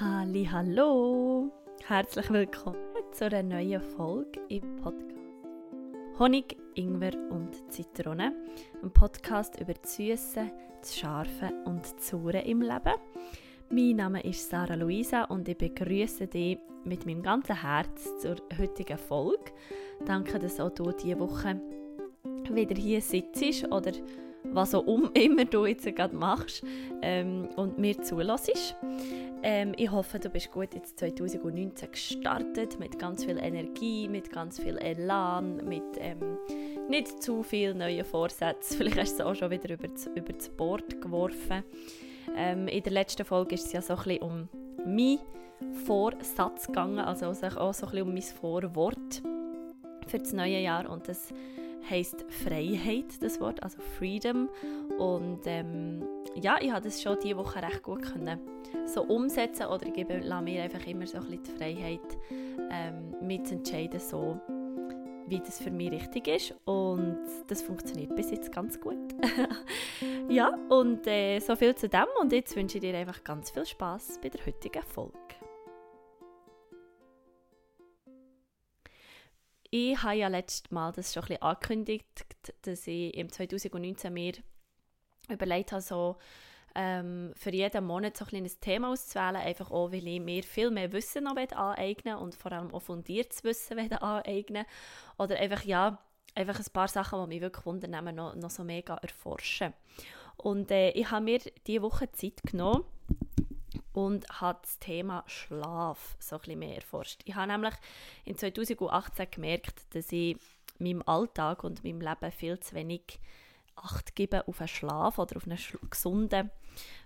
Halli, hallo! Herzlich willkommen zu einer neuen Folge im Podcast Honig, Ingwer und Zitrone. Ein Podcast über das Süße, das Scharfe und das im Leben. Mein Name ist Sarah Luisa und ich begrüße dich mit meinem ganzen Herz zur heutigen Folge. Danke, dass auch du diese Woche wieder hier sitzt oder was auch immer du jetzt gerade machst ähm, und mir zulässt. Ähm, ich hoffe, du bist gut ins 2019 gestartet, mit ganz viel Energie, mit ganz viel Elan, mit ähm, nicht zu viel neuen Vorsätzen. Vielleicht hast du es auch schon wieder über das, über das Board geworfen. Ähm, in der letzten Folge ist es ja so ein bisschen um meinen Vorsatz gegangen, also auch so ein bisschen um mein Vorwort für das neue Jahr und das heißt Freiheit, das Wort, also Freedom. Und ähm, ja, ich habe das schon diese Woche recht gut können so umsetzen oder ich gebe, mir einfach immer so ein bisschen die Freiheit, ähm, mitzuentscheiden, so wie das für mich richtig ist und das funktioniert bis jetzt ganz gut. ja, und äh, so viel zu dem und jetzt wünsche ich dir einfach ganz viel Spaß bei der heutigen Folge. Ich habe ja letztes Mal das schon ein bisschen angekündigt, dass ich im 2019 mir überlegt habe, so ähm, für jeden Monat so ein kleines Thema auszuwählen, einfach auch, weil ich mir viel mehr Wissen noch aneignen und vor allem auch fundiertes Wissen aneignen oder einfach, ja, einfach ein paar Sachen, die mich wirklich wundern, noch, noch so mega erforschen. Und äh, ich habe mir diese Woche Zeit genommen und habe das Thema Schlaf so ein mehr erforscht. Ich habe nämlich in 2018 gemerkt, dass ich meinem Alltag und meinem Leben viel zu wenig Acht geben auf einen Schlaf oder auf einen gesunden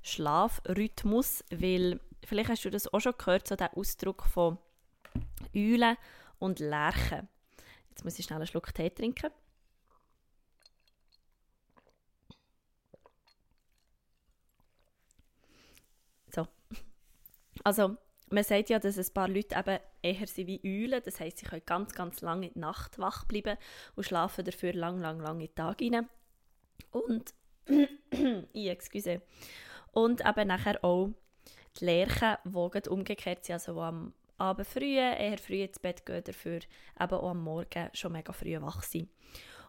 Schlafrhythmus, weil vielleicht hast du das auch schon gehört, so der Ausdruck von Eulen und Lerchen. Jetzt muss ich schnell einen Schluck Tee trinken. So. Also, man sagt ja, dass ein paar Leute eben eher sind wie Eulen, das heisst, sie können ganz, ganz lange in die Nacht wach bleiben und schlafen dafür lang, lang, lang in den Tag hinein. Und, ich excuse. Und eben nachher auch die Lerchen, die umgekehrt sind, also die am Abend früh, eher früh ins Bett gehen, dafür eben auch am Morgen schon mega früh wach sind.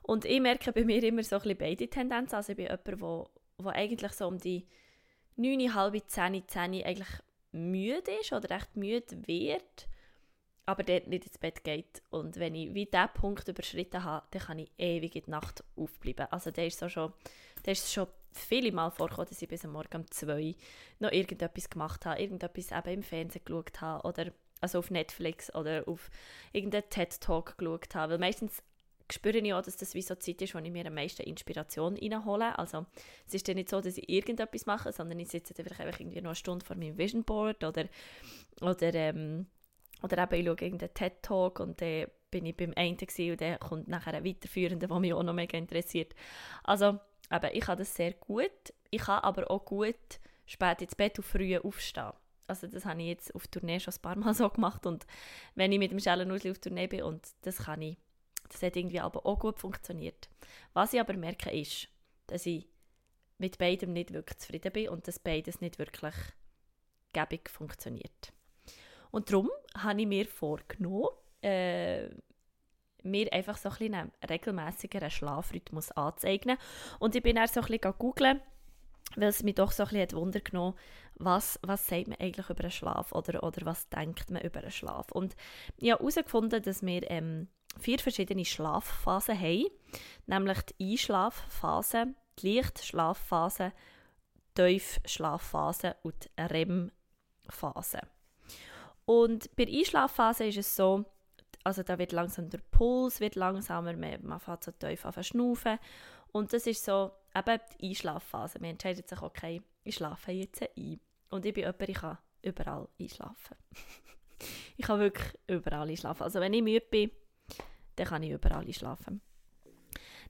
Und ich merke bei mir immer so ein bisschen beide Tendenzen. Also ich bin jemand, der, der eigentlich so um die 9, halb 10, 10 eigentlich müde ist oder recht müde wird aber dort nicht ins Bett geht. Und wenn ich wie diesen Punkt überschritten habe, dann kann ich ewig in die Nacht aufbleiben. Also der ist so schon, der ist schon viele Mal vorgekommen, dass ich bis am Morgen um zwei noch irgendetwas gemacht habe, irgendetwas eben im Fernsehen geschaut habe oder also auf Netflix oder auf irgendeinen TED-Talk geschaut habe. Weil meistens spüre ich auch, dass das wie so Zeit ist, wo ich mir am meisten Inspiration reinhole. Also es ist dann nicht so, dass ich irgendetwas mache, sondern ich sitze vielleicht einfach irgendwie noch eine Stunde vor meinem Vision Board oder, oder ähm, oder eben, ich schaue irgendeinen TED-Talk und dann bin ich beim einen und dann kommt nachher ein weiterführender, der mich auch noch mega interessiert. Also, eben, ich kann das sehr gut. Ich kann aber auch gut spät ins Bett und früh aufstehen. Also das habe ich jetzt auf Tournee schon ein paar Mal so gemacht und wenn ich mit dem Schellenusli auf Tournee bin und das kann ich, das hat irgendwie aber auch gut funktioniert. Was ich aber merke ist, dass ich mit beidem nicht wirklich zufrieden bin und dass beides nicht wirklich gäbig funktioniert. Und darum habe ich mir vorgenommen, äh, mir einfach so ein bisschen einen regelmäßigeren Schlafrhythmus anzueignen. Und ich bin dann so ein bisschen googeln, weil es mich doch so ein bisschen Wunder genommen was, was sagt man eigentlich über den Schlaf oder, oder was denkt man über den Schlaf. Und ich habe herausgefunden, dass wir ähm, vier verschiedene Schlafphasen haben, nämlich die Einschlafphase, die Lichtschlafphase, die Tiefschlafphase und die REM-Phase. Und bei der Einschlafphase ist es so, also da wird langsam der Puls wird langsamer, man, man fängt so tief an schnaufen und das ist so eben die Einschlafphase. Man entscheidet sich, okay, ich schlafe jetzt ein. Und ich bin jemand, ich kann überall einschlafen. ich kann wirklich überall einschlafen. Also wenn ich müde bin, dann kann ich überall einschlafen.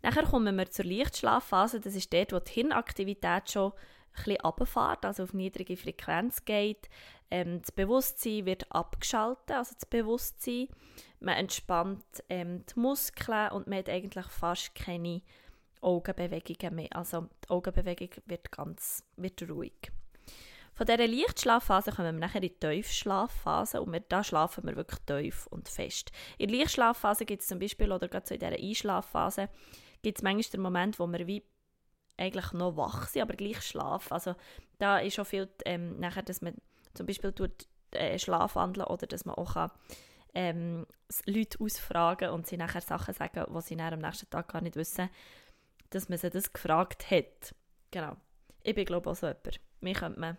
Nachher kommen wir zur Lichtschlafphase. Das ist dort, wo die Hirnaktivität schon ein bisschen also auf niedrige Frequenz geht. Ähm, das Bewusstsein wird abgeschaltet, also das Bewusstsein. Man entspannt ähm, die Muskeln und man hat eigentlich fast keine Augenbewegungen mehr. Also die Augenbewegung wird ganz wird ruhig. Von dieser Lichtschlafphase kommen wir nachher in die Tiefschlafphase und wir, da schlafen wir wirklich tief und fest. In der Lichtschlafphase gibt es zum Beispiel, oder gerade so in dieser Einschlafphase, gibt es manchmal den Moment, wo wir wie eigentlich noch wach sind, aber gleich schlafen. Also da ist auch viel ähm, nachher, dass man zum Beispiel tut, äh, schlafwandeln oder dass man auch kann, ähm, Leute ausfragen und sie nachher Sachen sagen, die sie am nächsten Tag gar nicht wissen, dass man sie das gefragt hat. Genau. Ich bin glaube auch so jemand. Mir könnte man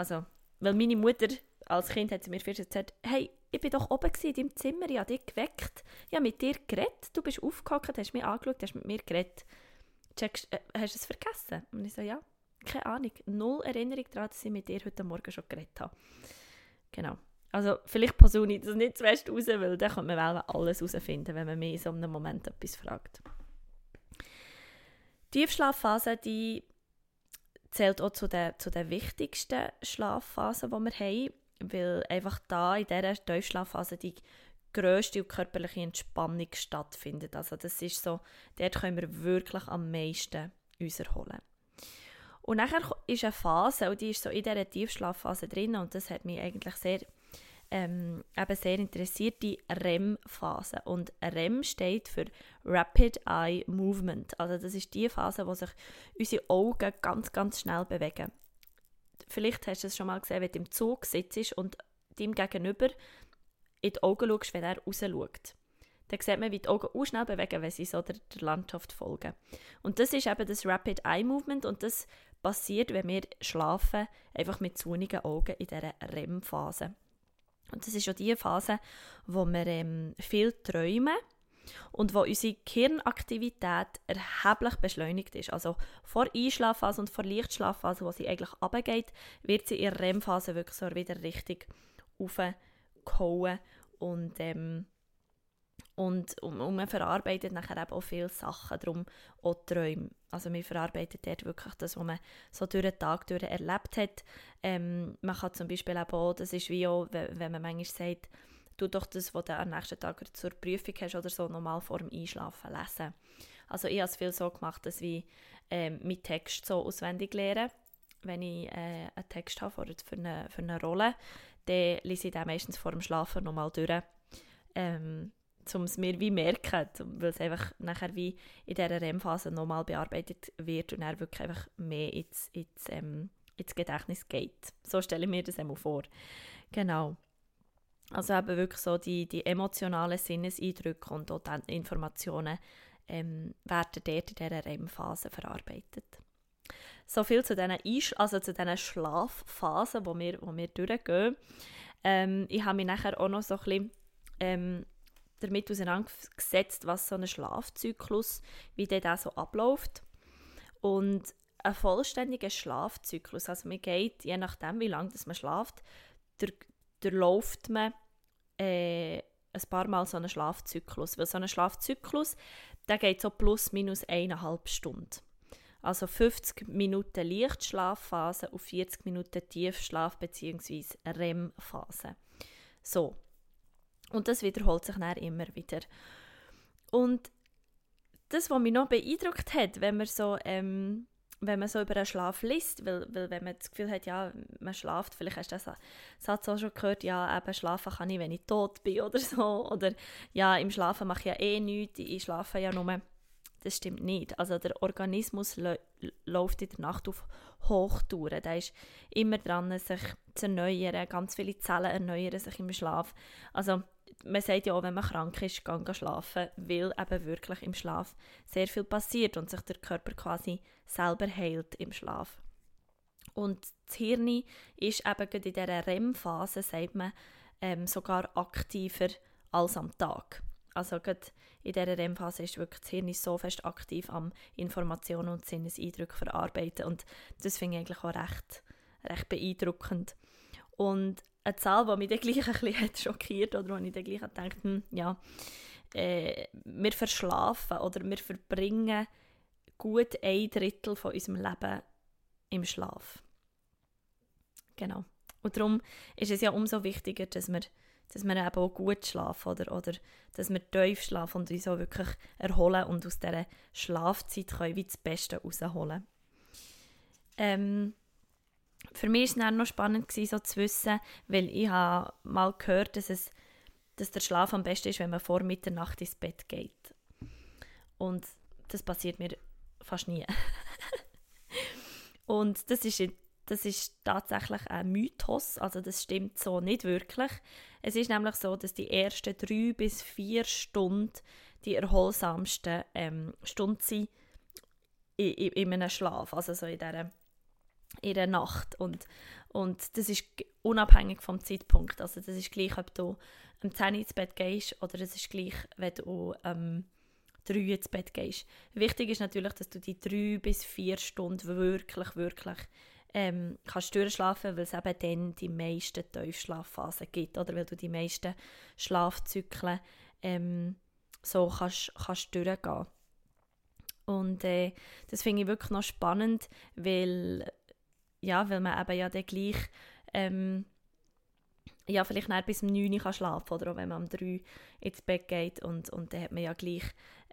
also, weil meine Mutter als Kind hat sie mir first gesagt, hey, ich bin doch oben in deinem Zimmer, ich habe dich geweckt, ich mit dir geredet, du bist aufgehockt, hast mich angeschaut, hast mit mir geredet. Checkst, äh, hast du es vergessen? Und ich so, ja, keine Ahnung, null Erinnerung daran, dass ich mit dir heute Morgen schon geredet habe. Genau. Also vielleicht persönlich ich das nicht zuerst raus, weil dann kann man wel alles herausfinden, wenn man mich in so einem Moment etwas fragt. Die Tiefschlafphase, die zählt auch zu den, zu den wichtigsten Schlafphasen, die wir haben, weil einfach da in dieser Tiefschlafphase die grösste und körperliche Entspannung stattfindet. Also das ist so, dort können wir wirklich am meisten uns erholen. Und nachher ist eine Phase, und die ist so in dieser Tiefschlafphase drin und das hat mich eigentlich sehr ähm, eben sehr interessiert, die REM-Phase. Und REM steht für Rapid Eye Movement. Also das ist die Phase, wo sich unsere Augen ganz, ganz schnell bewegen. Vielleicht hast du es schon mal gesehen, wenn du im Zug sitzt und dem Gegenüber in die Augen schaust, wenn er raus schaut. Dann sieht man, wie die Augen auch schnell bewegen, wenn sie so der, der Landschaft folgen. Und das ist eben das Rapid Eye Movement und das passiert, wenn wir schlafen, einfach mit zunigen Augen in dieser REM-Phase. Und das ist auch die Phase, wo wir ähm, viel träumen und wo unsere Hirnaktivität erheblich beschleunigt ist. Also vor Einschlafphase und vor Lichtschlafphase, wo sie eigentlich abgeht, wird sie in der REM-Phase wirklich so wieder richtig aufgehauen und ähm, und, und, und man verarbeitet nachher eben auch viele Sachen, darum auch Träume. Also man verarbeitet dort wirklich das, was man so durch den Tag durch erlebt hat. Ähm, man kann zum Beispiel auch, das ist wie auch, wenn man manchmal sagt, du doch das, was du am nächsten Tag zur Prüfung hast oder so, nochmal vor dem Einschlafen lesen. Also ich habe es viel so gemacht, dass ich ähm, mit Text so auswendig lehre. Wenn ich äh, einen Text habe für, für, eine, für eine Rolle, dann lese ich den meistens vor dem Schlafen nochmal durch. Ähm, um es mir wie merken, weil es einfach nachher wie in dieser REM-Phase nochmal bearbeitet wird und er wirklich einfach mehr ins, ins, ähm, ins Gedächtnis geht. So stelle ich mir das einmal vor. Genau. Also eben wirklich so die, die emotionalen Sinneseindrücke und auch die Informationen ähm, werden dort in dieser REM-Phase verarbeitet. So viel zu diesen, also zu diesen Schlafphasen, wo wir, wo wir durchgehen. Ähm, ich habe mich nachher auch noch so ein bisschen ähm, damit auseinandergesetzt, was so ein Schlafzyklus, wie der da so abläuft. Und ein vollständiger Schlafzyklus, also man geht, je nachdem, wie lange man schlaft, durchläuft man äh, ein paar Mal so einen Schlafzyklus. Weil so ein Schlafzyklus, der geht so plus minus eineinhalb Stunden. Also 50 Minuten Lichtschlafphase und 40 Minuten Tiefschlaf bzw. REM-Phase. So, und das wiederholt sich dann immer wieder. Und das, was mich noch beeindruckt hat, wenn man so, ähm, wenn man so über einen Schlaf liest, weil, weil wenn man das Gefühl hat, ja, man schlaft, vielleicht hast du den Satz auch schon gehört, ja, eben schlafen kann ich, wenn ich tot bin oder so, oder ja, im Schlafen mache ich ja eh nichts, ich schlafe ja nur das stimmt nicht. Also der Organismus läuft in der Nacht auf Hochtouren. Der ist immer dran, sich zu erneuern. Ganz viele Zellen erneuern sich im Schlaf. Also man sagt ja auch, wenn man krank ist, gehen schlafen, weil eben wirklich im Schlaf sehr viel passiert und sich der Körper quasi selber heilt im Schlaf. Und das Hirn ist eben in dieser REM-Phase, sagt man, ähm, sogar aktiver als am Tag. Also gerade in dieser REM-Phase ist wirklich das Hirn so fest aktiv am Informationen und Sinneseindrücke verarbeiten und das finde ich eigentlich auch recht, recht beeindruckend. Und eine Zahl, die mich dann gleich ein bisschen schockiert oder wo ich dann gleich gedacht hm, ja, äh, wir verschlafen oder wir verbringen gut ein Drittel von unserem Leben im Schlaf. Genau. Und darum ist es ja umso wichtiger, dass wir dass wir eben auch gut schlafen oder, oder dass wir tief schlafen und uns auch wirklich erholen und aus dieser Schlafzeit können wir das Beste rausholen. Ähm, für mich war es noch spannend, gewesen, so zu wissen, weil ich habe mal gehört, dass, es, dass der Schlaf am besten ist, wenn man vor Mitternacht ins Bett geht. Und das passiert mir fast nie. Und das ist, das ist tatsächlich ein Mythos, also das stimmt so nicht wirklich. Es ist nämlich so, dass die ersten drei bis vier Stunden die erholsamsten ähm, Stunden sind in, in, in einem Schlaf, also so in dieser, in der Nacht. Und, und das ist unabhängig vom Zeitpunkt. Also das ist gleich, ob du um 10 ins Bett gehst oder es ist gleich, wenn du ähm, 3 ins Bett gehst. Wichtig ist natürlich, dass du die 3 bis 4 Stunden wirklich, wirklich ähm, kannst durchschlafen, weil es eben dann die meisten Tiefschlafphasen gibt oder weil du die meisten Schlafzyklen ähm, so kannst, kannst durchgehen. Und äh, das finde ich wirklich noch spannend, weil, ja, weil man eben ja dann gleich ähm, ja, vielleicht nicht bis um 9 Uhr kann schlafen oder auch wenn man um 3 Uhr ins Bett geht und, und dann hat man ja gleich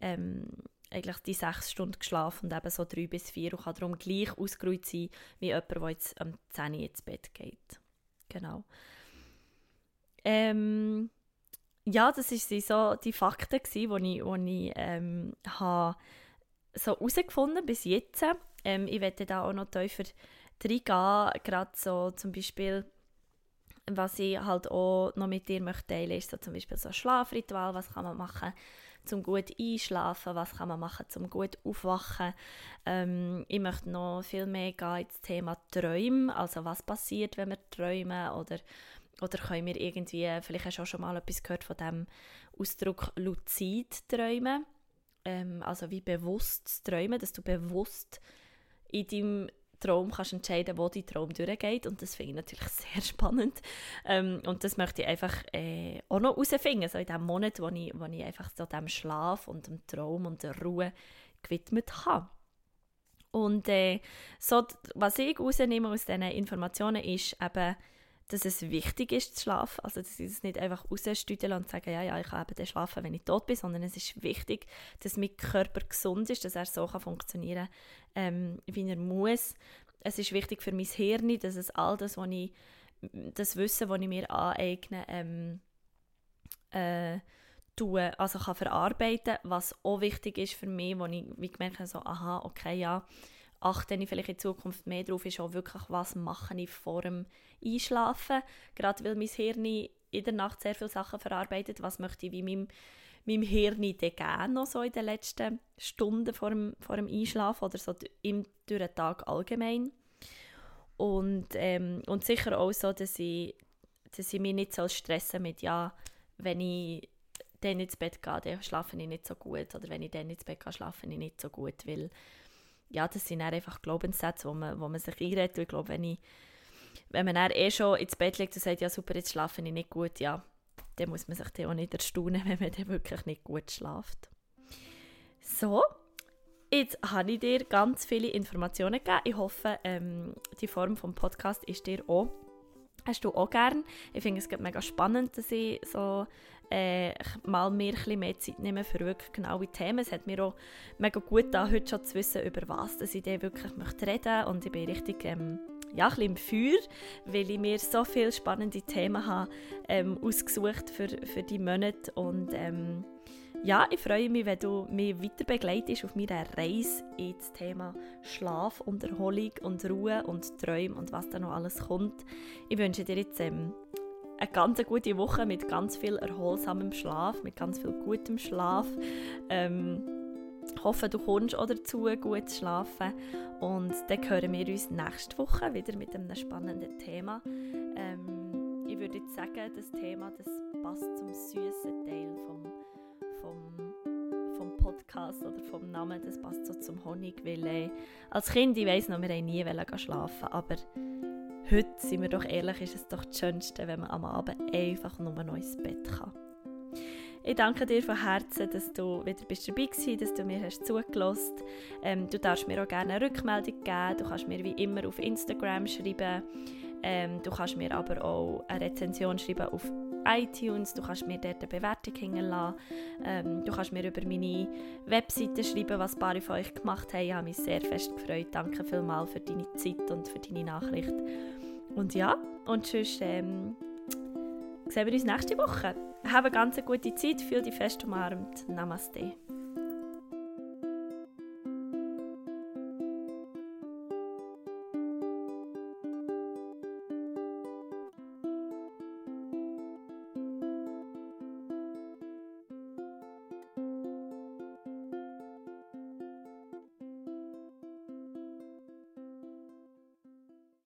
ähm, eigentlich die 6 Stunden geschlafen und eben so 3 bis 4 und kann darum gleich ausgeruht sein wie jemand, der jetzt um 10 Uhr ins Bett geht. Genau. Ähm, ja, das waren so die Fakten, die ich, die ich ähm, habe so herausgefunden bis jetzt. Ähm, ich werde da auch noch tiefer reingehen, gerade so zum Beispiel was ich halt auch noch mit dir möchte teilen, ist so zum Beispiel so ein Schlafritual, was kann man machen, zum gut einschlafen, was kann man machen, zum gut aufwachen. Ähm, ich möchte noch viel mehr gehen ins Thema Träume, also was passiert, wenn wir träumen oder oder können wir irgendwie, vielleicht hast du auch schon mal etwas gehört von dem Ausdruck luzid träumen, ähm, also wie bewusst träumen, dass du bewusst in deinem Traum kannst entscheiden, wo dein Traum durchgeht und das finde ich natürlich sehr spannend ähm, und das möchte ich einfach äh, auch noch herausfinden, so in dem Monat, wo ich, wo ich einfach so dem Schlaf und dem Traum und der Ruhe gewidmet habe. Und äh, so, was ich rausnehme aus diesen Informationen ist eben, dass es wichtig ist zu schlafen, also dass ich es nicht einfach rausstüdeln und sagen, ja, ja, ich kann eben dann schlafen, wenn ich tot bin, sondern es ist wichtig, dass mein Körper gesund ist, dass er so kann funktionieren ähm, wie er muss. Es ist wichtig für mein Hirn, dass es all das, was ich, das Wissen, das ich mir aneigne, ähm, äh, tue, also kann verarbeiten, was auch wichtig ist für mich, wo ich wie gemerkt habe, so, aha, okay, ja, achte ich vielleicht in Zukunft mehr darauf, ist auch wirklich, was mache ich vor dem Einschlafen. Gerade weil mein Hirn in der Nacht sehr viele Sachen verarbeitet, was möchte ich wie meinem, meinem Hirn dann gerne noch so in den letzten Stunden vor dem, vor dem Einschlafen oder so im, durch den Tag allgemein. Und, ähm, und sicher auch so, dass ich, dass ich mich nicht so stressen mit, ja, wenn ich dann ins Bett gehe, dann schlafe ich nicht so gut. Oder wenn ich dann ins Bett gehe, schlafe ich nicht so gut, weil ja, das sind einfach Glaubenssätze, wo man, wo man sich einredet. Und ich glaube, wenn, ich, wenn man dann eh schon ins Bett liegt und sagt, ja super, jetzt schlafe ich nicht gut, ja, dann muss man sich dann auch nicht erstaunen, wenn man dann wirklich nicht gut schlaft. So, jetzt habe ich dir ganz viele Informationen gegeben. Ich hoffe, ähm, die Form des Podcasts ist dir auch hast du auch gern. Ich finde es mega spannend, dass ich so äh, mal mir mehr Zeit nehme für wirklich genaue Themen. Es hat mir auch mega gut da heute schon zu wissen, über was dass ich wirklich möchte reden und ich bin richtig ähm, ja, ein im Feuer, weil ich mir so viele spannende Themen habe ähm, ausgesucht für, für die Monate und ähm, ja, ich freue mich, wenn du mich weiter begleitest auf meiner Reise ins Thema Schlaf und Erholung und Ruhe und Träume und was da noch alles kommt. Ich wünsche dir jetzt ähm, eine ganz gute Woche mit ganz viel erholsamem Schlaf, mit ganz viel gutem Schlaf. Ähm, hoffe, du kommst auch dazu, gut zu schlafen. Und dann hören wir uns nächste Woche wieder mit einem spannenden Thema. Ähm, ich würde jetzt sagen, das Thema das passt zum süßen Teil vom, vom, vom Podcast oder vom Namen. Das passt so zum Honig, weil äh, als Kind, ich weiss noch, wir haben nie schlafen aber heute, sind wir doch ehrlich, ist es doch das Schönste, wenn man am Abend einfach nur noch ins Bett kann. Ich danke dir von Herzen, dass du wieder bist dabei warst, dass du mir hast zugelassen ähm, Du darfst mir auch gerne eine Rückmeldung geben. Du kannst mir wie immer auf Instagram schreiben. Ähm, du kannst mir aber auch eine Rezension schreiben auf iTunes, du kannst mir dort eine Bewertung hinterlassen, ähm, du kannst mir über meine Webseite schreiben, was ein paar von euch gemacht haben. Ich habe mich sehr fest gefreut. Danke vielmals für deine Zeit und für deine Nachricht. Und ja, und sonst ähm, sehen wir uns nächste Woche. Habe eine ganz gute Zeit, fühl dich fest umarmt. Namaste.